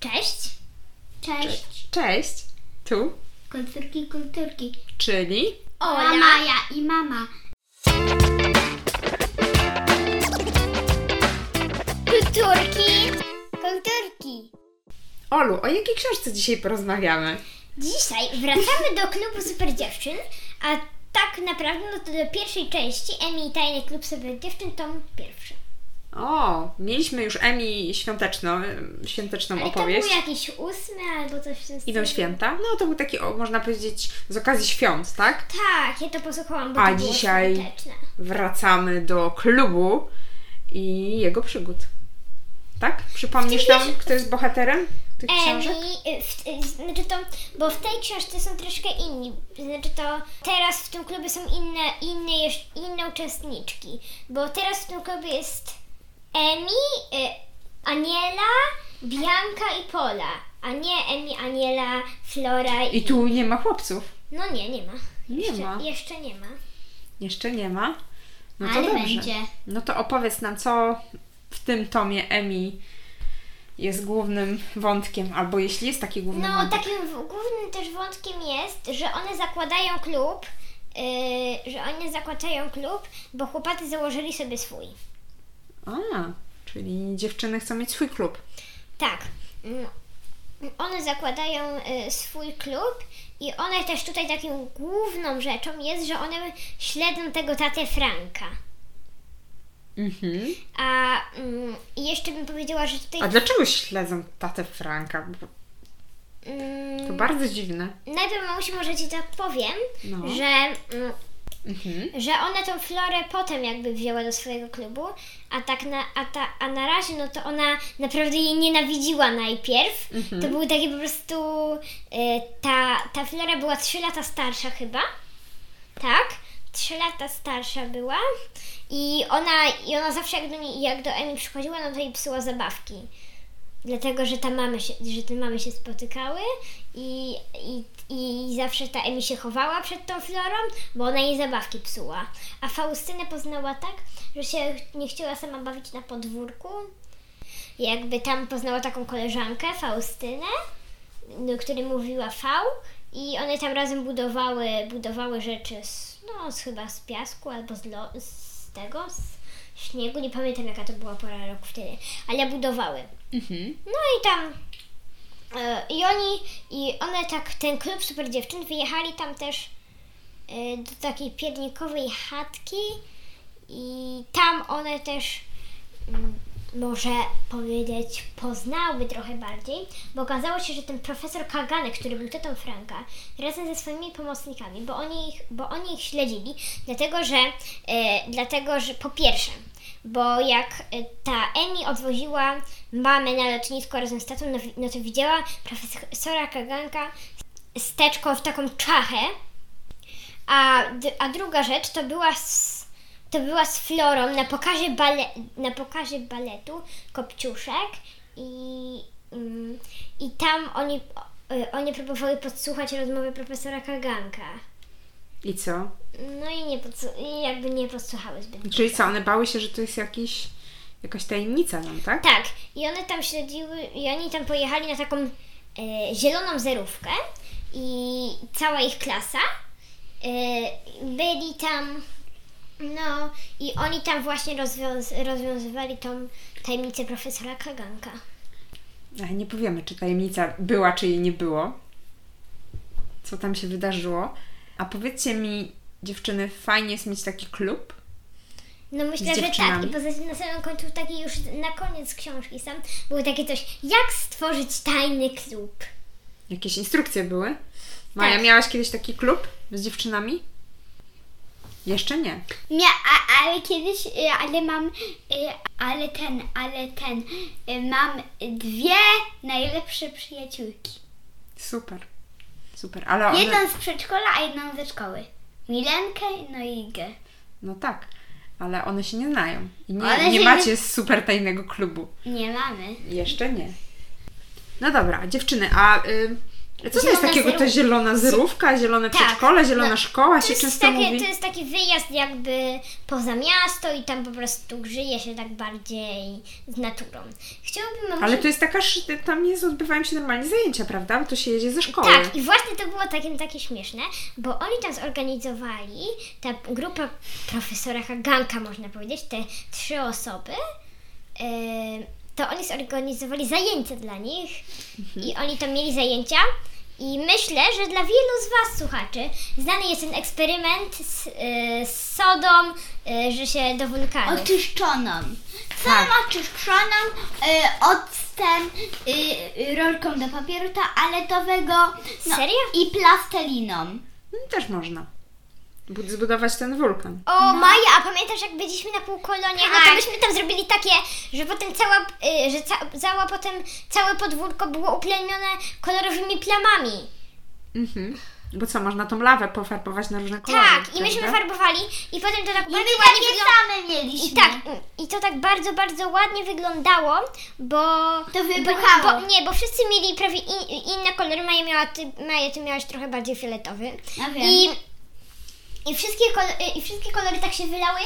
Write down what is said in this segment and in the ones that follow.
Cześć. Cześć. Cześć. Tu, Kulturki, kulturki. czyli Ola, Maja i mama. Kulturki. Kulturki. Olu, o jakiej książce dzisiaj porozmawiamy? Dzisiaj wracamy do klubu super dziewczyn, a tak naprawdę no to do pierwszej części Emi i Tajny Klub Super Dziewczyn tom pierwszy. O, mieliśmy już Emi świąteczną, świąteczną Ale opowieść. to był jakiś ósmy albo coś w tym Idą święta. No to był taki, o, można powiedzieć, z okazji świąt, tak? Tak, ja to posłuchałam, bo A to było dzisiaj- świąteczne. Wracamy do klubu i jego przygód. Tak? Przypomnisz nam, kto jest bohaterem tych książek? Emi, y, w, y, znaczy to, bo w tej książce są troszkę inni. Znaczy to teraz w tym klubie są inne, inne, inne uczestniczki. Bo teraz w tym klubie jest Emi, y, Aniela, Bianka i Pola. A nie Emi, Aniela, Flora i... I tu nie ma chłopców. No nie, nie ma. Nie Jeszcze, ma. Jeszcze nie ma. Jeszcze nie ma. No to Ale dobrze. będzie. No to opowiedz nam, co w tym tomie Emi jest głównym wątkiem, albo jeśli jest taki główny No, wątek. takim w- głównym też wątkiem jest, że one zakładają klub, yy, że one zakładają klub, bo chłopacy założyli sobie swój. A, czyli dziewczyny chcą mieć swój klub. Tak. One zakładają y, swój klub i one też tutaj taką główną rzeczą jest, że one śledzą tego tatę Franka. Mhm. A mm, jeszcze bym powiedziała, że tutaj... A dlaczego śledzą tatę Franka? Bo mm, to bardzo dziwne. najpierw mamusi może Ci tak powiem, No. że... Mm, Mhm. że ona tą Florę potem jakby wzięła do swojego klubu, a tak na, a, ta, a na razie no to ona naprawdę jej nienawidziła najpierw. To był taki po prostu, y, ta, ta Flora była 3 lata starsza chyba, tak? 3 lata starsza była i ona, i ona zawsze jak do, niej, jak do Emi przychodziła, no to jej psuła zabawki. Dlatego, że mamy się, że te mamy się spotykały i, i, i zawsze ta Emi się chowała przed tą Florą, bo ona jej zabawki psuła. A Faustynę poznała tak, że się nie chciała sama bawić na podwórku. Jakby tam poznała taką koleżankę, Faustynę, do której mówiła V i one tam razem budowały, budowały rzeczy z, no, z chyba z piasku albo z, lo, z tego, z śniegu, nie pamiętam jaka to była pora roku wtedy, ale budowały. Mhm. No i tam e, i oni i one tak, ten klub super dziewczyn wyjechali tam też e, do takiej piernikowej chatki i tam one też mm, może powiedzieć poznały trochę bardziej, bo okazało się, że ten profesor Kaganek, który był tetą Franka, razem ze swoimi pomocnikami, bo oni ich, bo oni ich śledzili, dlatego że, e, dlatego, że po pierwsze, bo jak e, ta Emi odwoziła mamę na lotnisko razem z tatą, no, no to widziała profesora Kaganka z teczką w taką czachę, a, a druga rzecz to była z, to była z Florą na pokazie, bale, na pokazie baletu Kopciuszek i, mm, i tam oni, o- oni próbowali podsłuchać rozmowy profesora Kaganka. I co? No i nie i jakby nie podsłuchały zbyt Czyli co, one bały się, że to jest jakiś, jakaś tajemnica nam, tak? Tak, i one tam śledziły, i oni tam pojechali na taką e, zieloną zerówkę i cała ich klasa e, byli tam, no i oni tam właśnie rozwiąz- rozwiązywali tą tajemnicę profesora Kaganka. Ale nie powiemy, czy tajemnica była, czy jej nie było. Co tam się wydarzyło. A powiedzcie mi, dziewczyny, fajnie jest mieć taki klub? No myślę, że tak. I poza tym na samym końcu taki już na koniec książki sam było takie coś, jak stworzyć tajny klub. Jakieś instrukcje były? Maja, Tak. miałaś kiedyś taki klub z dziewczynami? Jeszcze nie. Mia, a, ale kiedyś, y, ale mam, y, ale ten, ale ten, y, mam dwie najlepsze przyjaciółki. Super. Super, ale one... Jedną z przedszkola, a jedną ze szkoły. Milenkę, no i Igę. No tak, ale one się nie znają. I nie, One nie macie super tajnego klubu. Nie mamy. Jeszcze nie. No dobra, dziewczyny, a y, Co to jest takiego? To zielona zerówka, zielone Tak. przedszkole, zielona No, szkoła się jest, często takie, mówi. to jest taki wyjazd jakby poza miasto i tam po prostu żyje się tak bardziej z naturą. Chciałabym Ale to jest taka, tam nie odbywają się normalnie zajęcia, prawda? Bo to się jedzie ze szkoły. Tak, i właśnie to było takie, takie śmieszne, bo oni tam zorganizowali, ta grupa profesora Haganka, można powiedzieć, te trzy osoby, yy, to oni zorganizowali zajęcia dla nich i oni tam mieli zajęcia. I myślę, że dla wielu z Was słuchaczy znany jest ten eksperyment z, yy, z sodą, yy, że się do wulkanu. Oczyszczoną. Całą Tak. oczyszczoną, y, octem, y, y, rolką do papieru toaletowego no, Serio? i plasteliną. Też można. Bud- Zbudować ten wulkan. O Maja, a pamiętasz jak byliśmy na półkolonie, no to Tak. myśmy tam zrobili takie, że potem cała, y, że ca, cała potem całe podwórko było uplemione kolorowymi plamami. Mhm. Bo co, można tą lawę pofarbować na różne kolory. Tak, i myśmy farbowali i potem to tak I bardzo my ładnie takie wyglądało. same mieliśmy. I tak, i to tak bardzo, bardzo ładnie wyglądało, bo... To wybuchało. Bo, bo, nie, bo wszyscy mieli prawie in, inne kolory. Maja, miała, ty, Maja, ty miałaś trochę bardziej fioletowy. Ja wiem. I, i, wszystkie kolory, I wszystkie kolory tak się wylały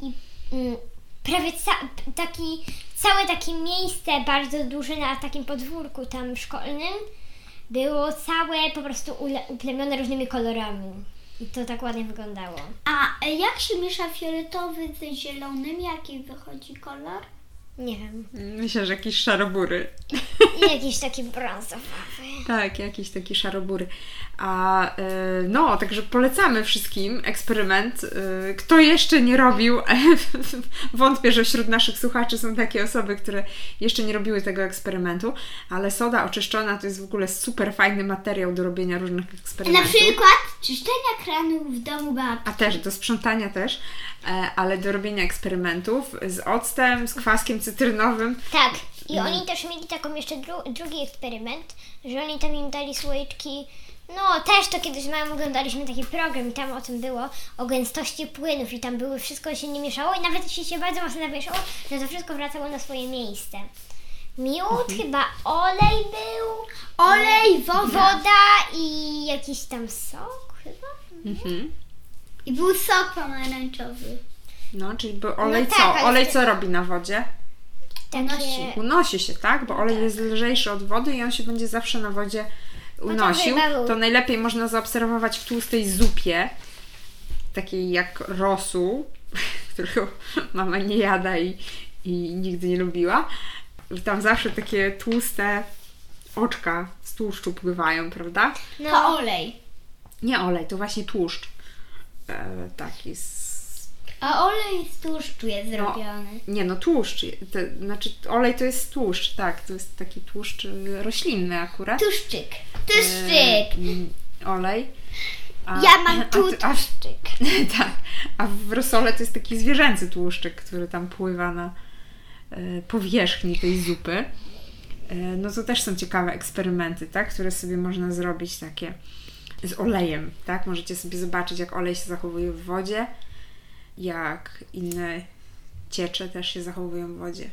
i mm, prawie ca, taki, całe takie miejsce bardzo duże na takim podwórku tam szkolnym było całe po prostu uplemione różnymi kolorami. I to tak ładnie wyglądało. A jak się miesza fioletowy z zielonym, jaki wychodzi kolor? Nie wiem. Myślę, że jakiś szarobury. I jakiś taki brązowy. Tak, jakiś taki szarobury. A y, no, także polecamy wszystkim eksperyment. Y, Kto jeszcze nie robił, wątpię, że wśród naszych słuchaczy są takie osoby, które jeszcze nie robiły tego eksperymentu, ale soda oczyszczona to jest w ogóle super fajny materiał do robienia różnych Na eksperymentów. przykład czyszczenia kranów w domu babci. A też, do sprzątania też, e, ale do robienia eksperymentów z octem, z kwaskiem cytrynowym. Tak. I oni też mieli taką jeszcze dru- drugi eksperyment, że oni tam im dali słoiczki. No, też to kiedyś małym oglądaliśmy taki program i tam o tym było, o gęstości płynów i tam były, wszystko się nie mieszało i nawet jeśli się bardzo mocno namieszało, to to wszystko wracało na swoje miejsce. Miód, chyba olej był, Olej, woda. woda i jakiś tam sok chyba. Mhm. I był sok pomarańczowy. No, czyli bo olej tak, co? Olej co robi na wodzie? Unosi. Takie, Unosi się, tak? Bo olej jest lżejszy od wody i on się będzie zawsze na wodzie unosił. chyba był- To najlepiej można zaobserwować w tłustej zupie, takiej jak rosół, którego mama nie jada i, i nigdy nie lubiła. I Tam zawsze takie tłuste oczka z tłuszczu pływają, prawda? To no, olej. Nie olej, to właśnie tłuszcz. E, taki z A olej z tłuszczu jest No. zrobiony. Nie, no tłuszcz. To, znaczy olej to jest tłuszcz, tak. To jest taki tłuszcz y, roślinny akurat. Tuszczyk. E, Tuszczyk. mm, olej. A, Ja mam a tu ty- a, tuszczyk. tak. A w rosole to jest taki zwierzęcy tłuszczyk, który tam pływa na e, powierzchni tej zupy. E, no to też są ciekawe eksperymenty, tak? Które sobie można zrobić takie z olejem, tak? Możecie sobie zobaczyć, jak olej się zachowuje w wodzie, jak inne ciecze też się zachowują w wodzie.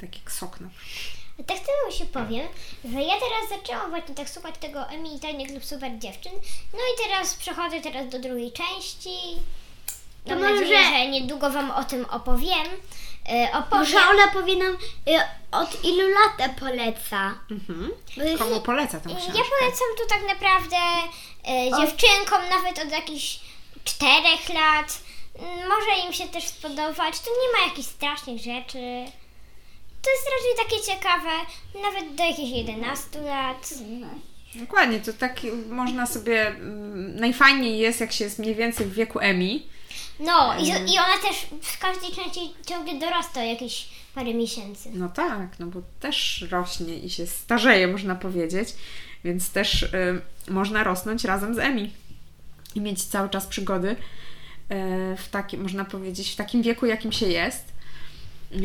Tak jak sok na przykład. Tak temu się powiem, że ja teraz zaczęłam właśnie tak słuchać tego Emi i Tajnych lub Super Dziewczyn. No i teraz przechodzę teraz do drugiej części. Mam To może- nadzieję, że niedługo Wam o tym opowiem. E, opowiem. Może ona powie nam, y, od ilu lat poleca. Mhm. Komu poleca tą E, książkę? Ja polecam to tak naprawdę e, dziewczynkom nawet od jakichś czterech lat. Może im się też spodobać. Tu nie ma jakichś strasznych rzeczy. To jest raczej takie ciekawe, nawet do jakichś 11 lat. Dokładnie, to tak można sobie. mm, Najfajniej jest, jak się jest mniej więcej w wieku Emi. No, i, i ona też w każdej części ciągle dorasta jakieś parę miesięcy. No tak, no bo też rośnie i się starzeje, można powiedzieć, więc też y, można rosnąć razem z Emi i mieć cały czas przygody w takim, można powiedzieć, w takim wieku, jakim się jest y,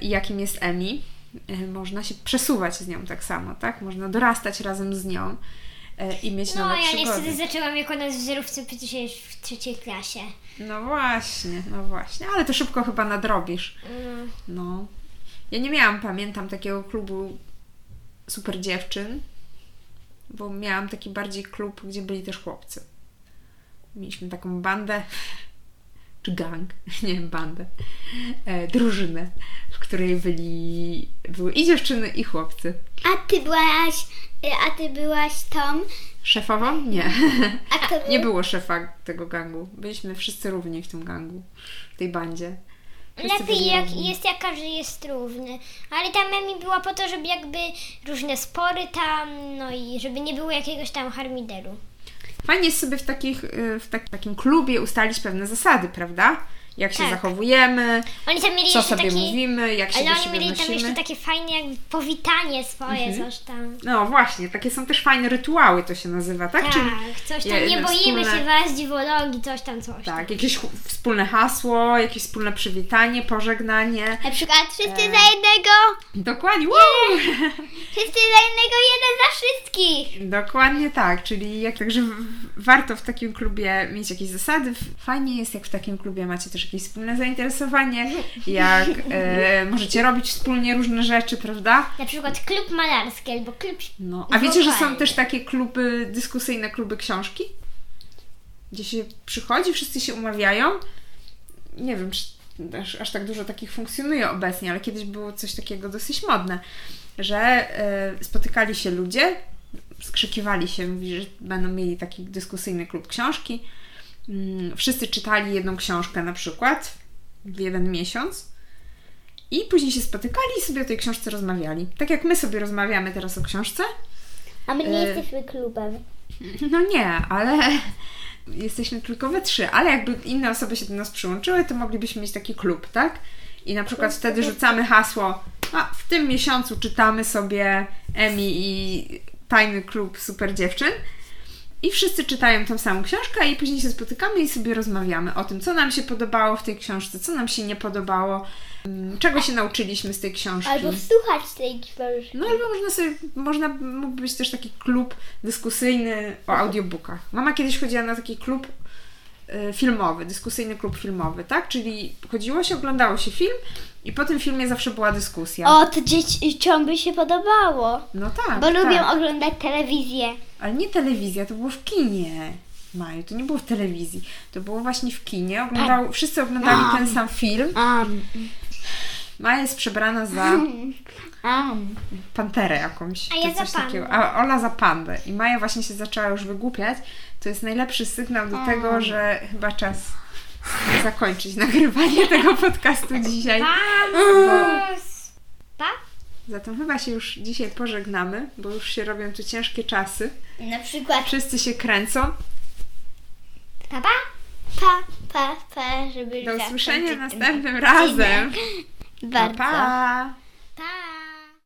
i jakim jest Emi. Y, można się przesuwać z nią tak samo, tak? Można dorastać razem z nią y, i mieć No, nowe ja przygody. niestety zaczęłam jako na wzorówce przecież w trzeciej klasie. No właśnie, no właśnie, ale to szybko chyba nadrobisz. Mm. No. Ja nie miałam, pamiętam, takiego klubu super dziewczyn. bo miałam taki bardziej klub, gdzie byli też chłopcy. Mieliśmy taką bandę, czy gang, nie wiem, bandę, e, drużynę, w której byli, były i dziewczyny, i chłopcy. A ty byłaś, y, a ty byłaś Tom, Szefową? Nie. a kto był? Nie było szefa tego gangu. Byliśmy wszyscy równi w tym gangu, w tej bandzie. Wszyscy Lepiej jak równi. jest jak każdy jest równy. Ale ta memi była po to, żeby jakby różne spory tam, no i żeby nie było jakiegoś tam harmideru. Fajnie jest sobie w, takich, y, w tak, takim klubie ustalić pewne zasady, prawda? Jak się Tak. zachowujemy, co sobie taki... mówimy, jak się Ale do oni siebie mieli tam jeszcze takie fajne jakby powitanie swoje, Mhm. coś tam. No właśnie, takie są też fajne rytuały, to się nazywa, tak? Tak, Czyli coś tam, je- nie boimy wspólne- się was, dziwologii, coś tam, coś tam. Tak, jakieś wspólne hasło, jakieś wspólne przywitanie, pożegnanie. Na przykład wszyscy E. za jednego, Dokładnie, wow! wszyscy za jednego, jeden za wszystkich. Dokładnie tak, czyli jak także warto w takim klubie mieć jakieś zasady. Fajnie jest, jak w takim klubie macie też jakieś wspólne zainteresowanie, jak e, możecie robić wspólnie różne rzeczy, prawda? Na przykład klub malarski albo klub... No, a wiecie, że są też takie kluby, dyskusyjne kluby książki? Gdzie się przychodzi, wszyscy się umawiają. Nie wiem, czy aż, aż tak dużo takich funkcjonuje obecnie, ale kiedyś było coś takiego dosyć modne, że e, spotykali się ludzie, skrzykiwali się, mówi, że będą mieli taki dyskusyjny klub książki. Mm, Wszyscy czytali jedną książkę na przykład w jeden miesiąc. I później się spotykali i sobie o tej książce rozmawiali. Tak jak my sobie rozmawiamy teraz o książce. A my nie E. jesteśmy klubem. No nie, ale jesteśmy tylko we trzy. Ale jakby inne osoby się do nas przyłączyły, to moglibyśmy mieć taki klub, tak? I na przykład wtedy rzucamy hasło, a w tym miesiącu czytamy sobie Emi i Tajny Klub Super Dziewczyn. I wszyscy czytają tą samą książkę i później się spotykamy i sobie rozmawiamy o tym, co nam się podobało w tej książce, co nam się nie podobało, mm, czego się nauczyliśmy z tej książki. Albo słuchać tej książki. No albo można sobie, można, mógłby być też taki klub dyskusyjny o audiobookach. Mama kiedyś chodziła na taki klub filmowy, dyskusyjny klub filmowy, tak? Czyli chodziło się, oglądało się film i po tym filmie zawsze była dyskusja. O, to dzieciom by się podobało. No tak, Bo tak. lubią oglądać telewizję. Ale nie telewizja, to było w kinie. Maju, to nie było w telewizji. To było właśnie w kinie. Oglądał, wszyscy oglądali ten sam film. Maja jest przebrana za panterę jakąś. A ja za pandę. A Ola za pandę. I Maja właśnie się zaczęła już wygłupiać. To jest najlepszy sygnał do tego, że chyba czas zakończyć nagrywanie tego podcastu dzisiaj. Pa? Zatem chyba się już dzisiaj pożegnamy, bo już się robią tu ciężkie czasy. Na przykład Wszyscy się kręcą. Pa, pa? pa, pa, pa, żeby Do usłyszenia następnym odcinek. Bardzo. Pa, pa. pa.